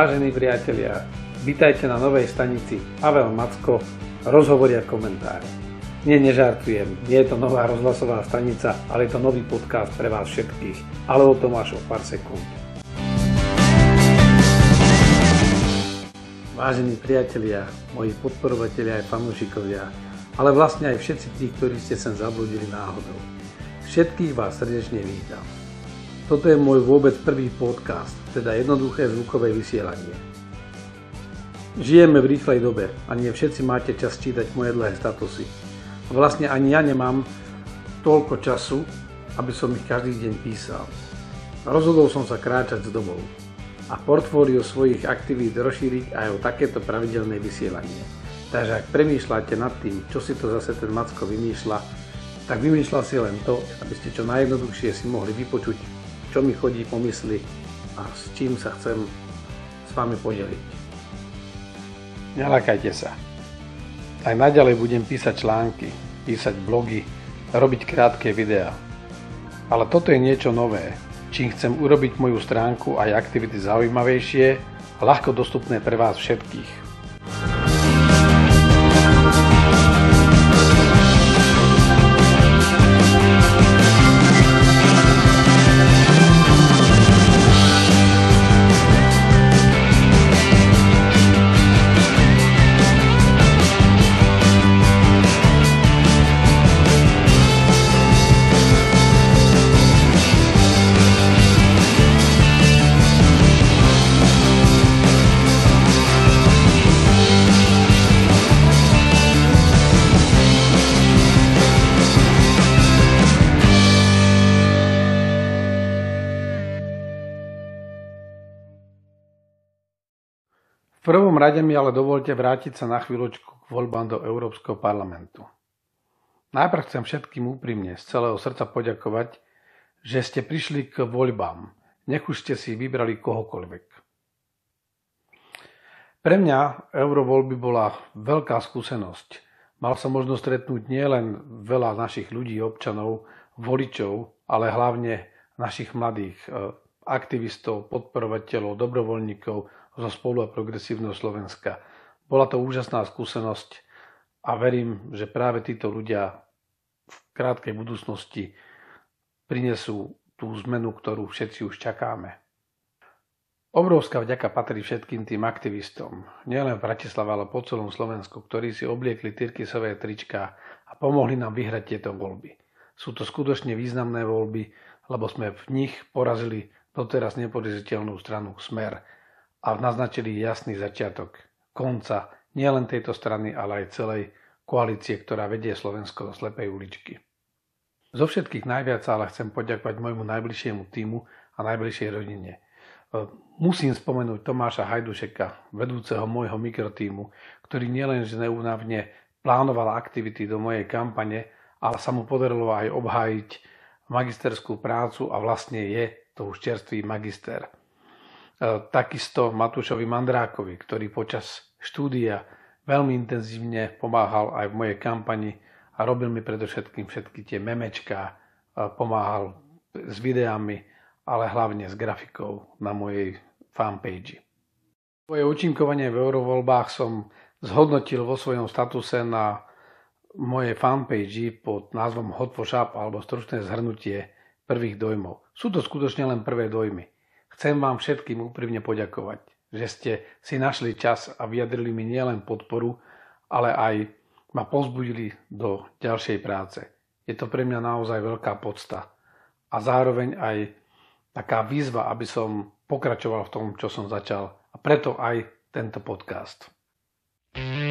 Vážení priatelia, vítajte na novej stanici Pavel Macko, rozhovoria komentáre. Nie, nežartujem, nie je to nová rozhlasová stanica, ale je to nový podcast pre vás všetkých, ale o tom až o pár sekúnd. Vážení priatelia, moji podporovatelia aj fanúšikovia, ale vlastne aj všetci tí, ktorí ste sem zabludili náhodou. Všetkých vás srdečne vítam. Toto je môj vôbec prvý podcast, teda jednoduché zvukové vysielanie. Žijeme v rýchlej dobe a nie všetci máte čas čítať moje dlhé statusy. Vlastne ani ja nemám toľko času, aby som ich každý deň písal. Rozhodol som sa kráčať s dobou a portfólio svojich aktivít rozšíriť aj o takéto pravidelné vysielanie. Takže ak premýšľate nad tým, čo si to zase ten Macko vymýšľa, tak vymýšľa si len to, aby ste čo najjednoduchšie si mohli vypočuť čo mi chodí po mysli a s čím sa chcem s vami podeliť. Nelakajte sa. Aj naďalej budem písať články, písať blogy, robiť krátke videá. Ale toto je niečo nové, čím chcem urobiť moju stránku aj aktivity zaujímavejšie a ľahko dostupné pre vás všetkých. V prvom rade mi ale dovolte vrátiť sa na chvíľočku k voľbám do Európskeho parlamentu. Najprv chcem všetkým úprimne z celého srdca poďakovať, že ste prišli k voľbám. Nech už ste si vybrali kohokoľvek. Pre mňa eurovoľby bola veľká skúsenosť. Mal som možnosť stretnúť nielen veľa našich ľudí, občanov, voličov, ale hlavne našich mladých eh, aktivistov, podporovateľov, dobrovoľníkov, zo spolu a progresívneho Slovenska. Bola to úžasná skúsenosť a verím, že práve títo ľudia v krátkej budúcnosti prinesú tú zmenu, ktorú všetci už čakáme. Obrovská vďaka patrí všetkým tým aktivistom, nielen v Bratislave, ale po celom Slovensku, ktorí si obliekli tyrkisové trička a pomohli nám vyhrať tieto voľby. Sú to skutočne významné voľby, lebo sme v nich porazili doteraz neporaziteľnú stranu Smer, a naznačili jasný začiatok konca nielen tejto strany, ale aj celej koalície, ktorá vedie Slovensko do slepej uličky. Zo všetkých najviac ale chcem poďakovať môjmu najbližšiemu týmu a najbližšej rodine. Musím spomenúť Tomáša Hajdušeka, vedúceho môjho mikrotímu, ktorý nielenže neúnavne plánoval aktivity do mojej kampane, ale sa mu podarilo aj obhájiť magisterskú prácu a vlastne je to už čerstvý magister. E, takisto Matúšovi Mandrákovi, ktorý počas štúdia veľmi intenzívne pomáhal aj v mojej kampani a robil mi predovšetkým všetky tie memečka, pomáhal s videami, ale hlavne s grafikou na mojej fanpage. Svoje účinkovanie v eurovoľbách som zhodnotil vo svojom statuse na mojej fanpage pod názvom Hot Shop alebo stručné zhrnutie prvých dojmov. Sú to skutočne len prvé dojmy. Chcem vám všetkým úprimne poďakovať, že ste si našli čas a vyjadrili mi nielen podporu, ale aj ma pozbudili do ďalšej práce. Je to pre mňa naozaj veľká podsta a zároveň aj taká výzva, aby som pokračoval v tom, čo som začal. A preto aj tento podcast. Ak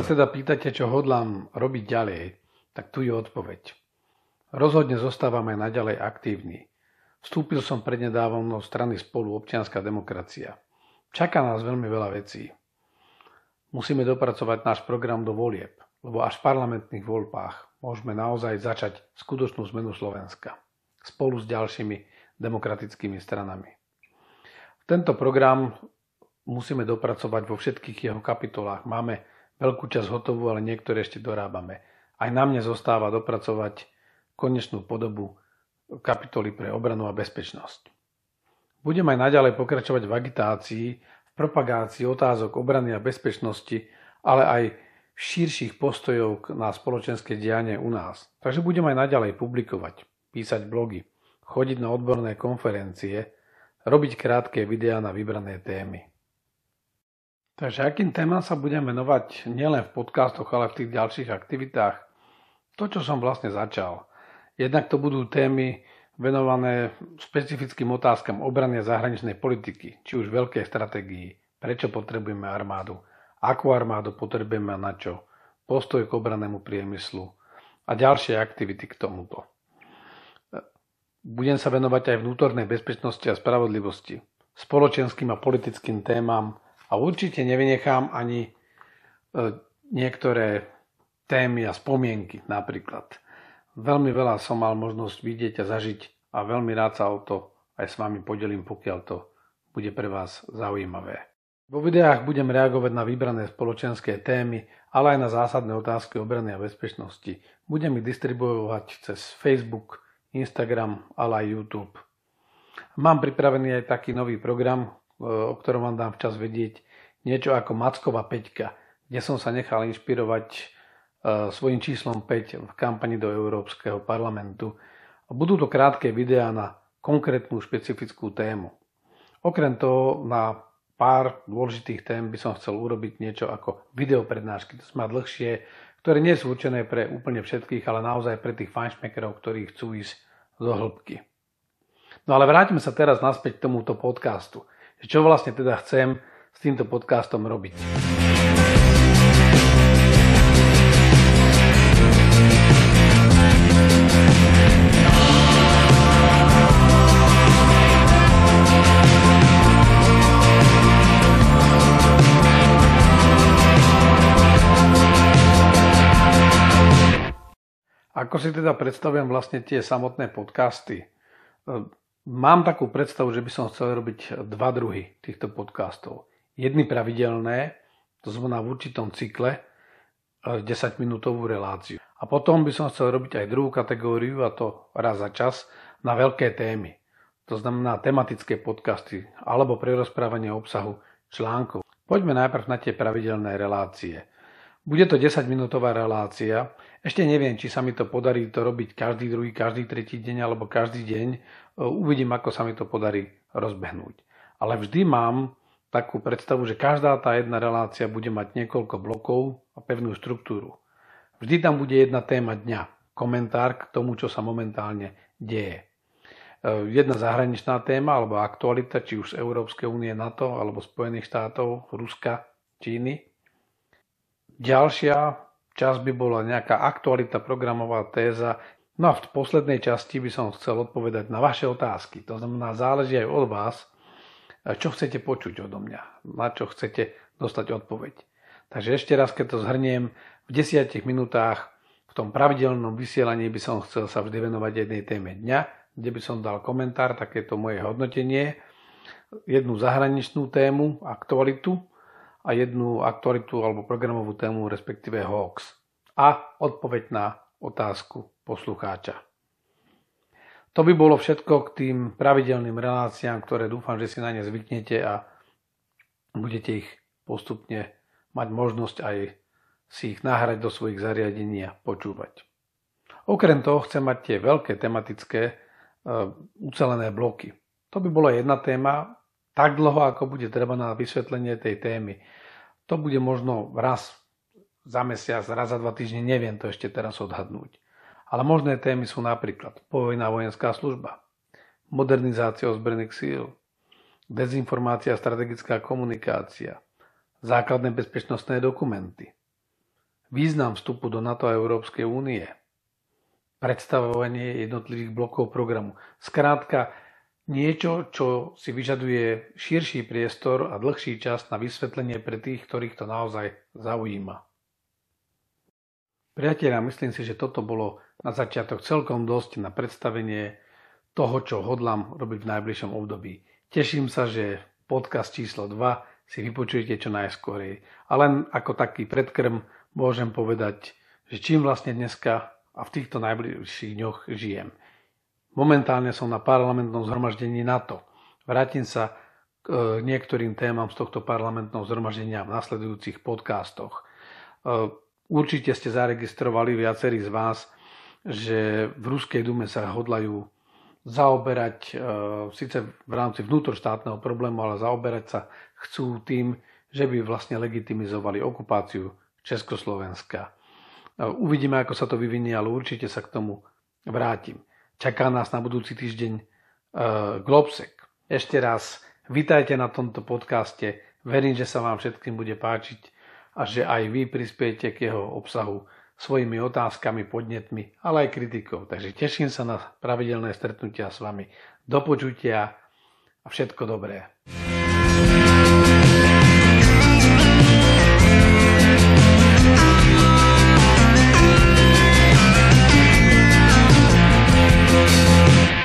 sa teda pýtate, čo hodlám robiť ďalej, tak tu je odpoveď. Rozhodne zostávam aj naďalej aktívny. Vstúpil som prednedávno strany spolu občianská demokracia. Čaká nás veľmi veľa vecí. Musíme dopracovať náš program do volieb, lebo až v parlamentných voľbách môžeme naozaj začať skutočnú zmenu Slovenska spolu s ďalšími demokratickými stranami. Tento program musíme dopracovať vo všetkých jeho kapitolách. Máme veľkú časť hotovú, ale niektoré ešte dorábame. Aj na mne zostáva dopracovať konečnú podobu kapitoly pre obranu a bezpečnosť. Budem aj naďalej pokračovať v agitácii, v propagácii otázok obrany a bezpečnosti, ale aj širších postojov na spoločenské dianie u nás. Takže budem aj naďalej publikovať, písať blogy, chodiť na odborné konferencie, robiť krátke videá na vybrané témy. Takže akým témam sa budem venovať nielen v podcastoch, ale v tých ďalších aktivitách? To, čo som vlastne začal. Jednak to budú témy venované špecifickým otázkam obrany a zahraničnej politiky, či už veľkej stratégii, prečo potrebujeme armádu, akú armádu potrebujeme a na čo, postoj k obranému priemyslu a ďalšie aktivity k tomuto. Budem sa venovať aj vnútornej bezpečnosti a spravodlivosti, spoločenským a politickým témam, a určite nevynechám ani e, niektoré témy a spomienky napríklad. Veľmi veľa som mal možnosť vidieť a zažiť a veľmi rád sa o to aj s vami podelím, pokiaľ to bude pre vás zaujímavé. Vo videách budem reagovať na vybrané spoločenské témy, ale aj na zásadné otázky obrany a bezpečnosti. Budem ich distribuovať cez Facebook, Instagram, ale aj YouTube. Mám pripravený aj taký nový program, o ktorom vám dám včas vedieť, niečo ako Macková peťka, kde som sa nechal inšpirovať e, svojim číslom 5 v kampani do Európskeho parlamentu. Budú to krátke videá na konkrétnu špecifickú tému. Okrem toho na pár dôležitých tém by som chcel urobiť niečo ako videoprednášky, to má dlhšie, ktoré nie sú určené pre úplne všetkých, ale naozaj pre tých fajnšmekerov, ktorí chcú ísť do hĺbky. No ale vráťme sa teraz naspäť k tomuto podcastu čo vlastne teda chcem s týmto podcastom robiť. Ako si teda predstavujem vlastne tie samotné podcasty? Mám takú predstavu, že by som chcel robiť dva druhy týchto podcastov. Jedny pravidelné, to znamená v určitom cykle, 10-minútovú e, reláciu. A potom by som chcel robiť aj druhú kategóriu, a to raz za čas, na veľké témy. To znamená tematické podcasty alebo prerozprávanie obsahu článkov. Poďme najprv na tie pravidelné relácie. Bude to 10-minútová relácia. Ešte neviem, či sa mi to podarí to robiť každý druhý, každý tretí deň alebo každý deň. Uvidím, ako sa mi to podarí rozbehnúť. Ale vždy mám takú predstavu, že každá tá jedna relácia bude mať niekoľko blokov a pevnú štruktúru. Vždy tam bude jedna téma dňa, komentár k tomu, čo sa momentálne deje. E, jedna zahraničná téma alebo aktualita, či už z Európskej únie, NATO alebo Spojených štátov, Ruska, Číny. Ďalšia časť by bola nejaká aktualita, programová téza, No a v poslednej časti by som chcel odpovedať na vaše otázky. To znamená, záleží aj od vás, čo chcete počuť odo mňa, na čo chcete dostať odpoveď. Takže ešte raz, keď to zhrniem, v desiatich minútach v tom pravidelnom vysielaní by som chcel sa vždy venovať jednej téme dňa, kde by som dal komentár, takéto moje hodnotenie, jednu zahraničnú tému, aktualitu a jednu aktualitu alebo programovú tému, respektíve hoax. A odpoveď na otázku poslucháča. To by bolo všetko k tým pravidelným reláciám, ktoré dúfam, že si na ne zvyknete a budete ich postupne mať možnosť aj si ich nahrať do svojich zariadení a počúvať. Okrem toho chcem mať tie veľké tematické uh, ucelené bloky. To by bola jedna téma, tak dlho, ako bude treba na vysvetlenie tej témy. To bude možno raz za mesiac, raz za dva týždne, neviem to ešte teraz odhadnúť. Ale možné témy sú napríklad povojná vojenská služba, modernizácia ozbrojených síl, dezinformácia a strategická komunikácia, základné bezpečnostné dokumenty, význam vstupu do NATO a Európskej únie, predstavovanie jednotlivých blokov programu. Skrátka, niečo, čo si vyžaduje širší priestor a dlhší čas na vysvetlenie pre tých, ktorých to naozaj zaujíma. Priatelia, myslím si, že toto bolo na začiatok celkom dosť na predstavenie toho, čo hodlám robiť v najbližšom období. Teším sa, že podcast číslo 2 si vypočujete čo najskôr. A len ako taký predkrm môžem povedať, že čím vlastne dneska a v týchto najbližších dňoch žijem. Momentálne som na parlamentnom zhromaždení NATO. Vrátim sa k e, niektorým témam z tohto parlamentného zhromaždenia v nasledujúcich podcastoch. E, určite ste zaregistrovali viacerí z vás, že v Ruskej dume sa hodlajú zaoberať, e, síce v rámci vnútroštátneho problému, ale zaoberať sa chcú tým, že by vlastne legitimizovali okupáciu Československa. Uvidíme, ako sa to vyvinie, ale určite sa k tomu vrátim. Čaká nás na budúci týždeň uh, Globsek. Ešte raz, vitajte na tomto podcaste. Verím, že sa vám všetkým bude páčiť a že aj vy prispiejete k jeho obsahu svojimi otázkami, podnetmi, ale aj kritikou. Takže teším sa na pravidelné stretnutia s vami. Do počutia a všetko dobré.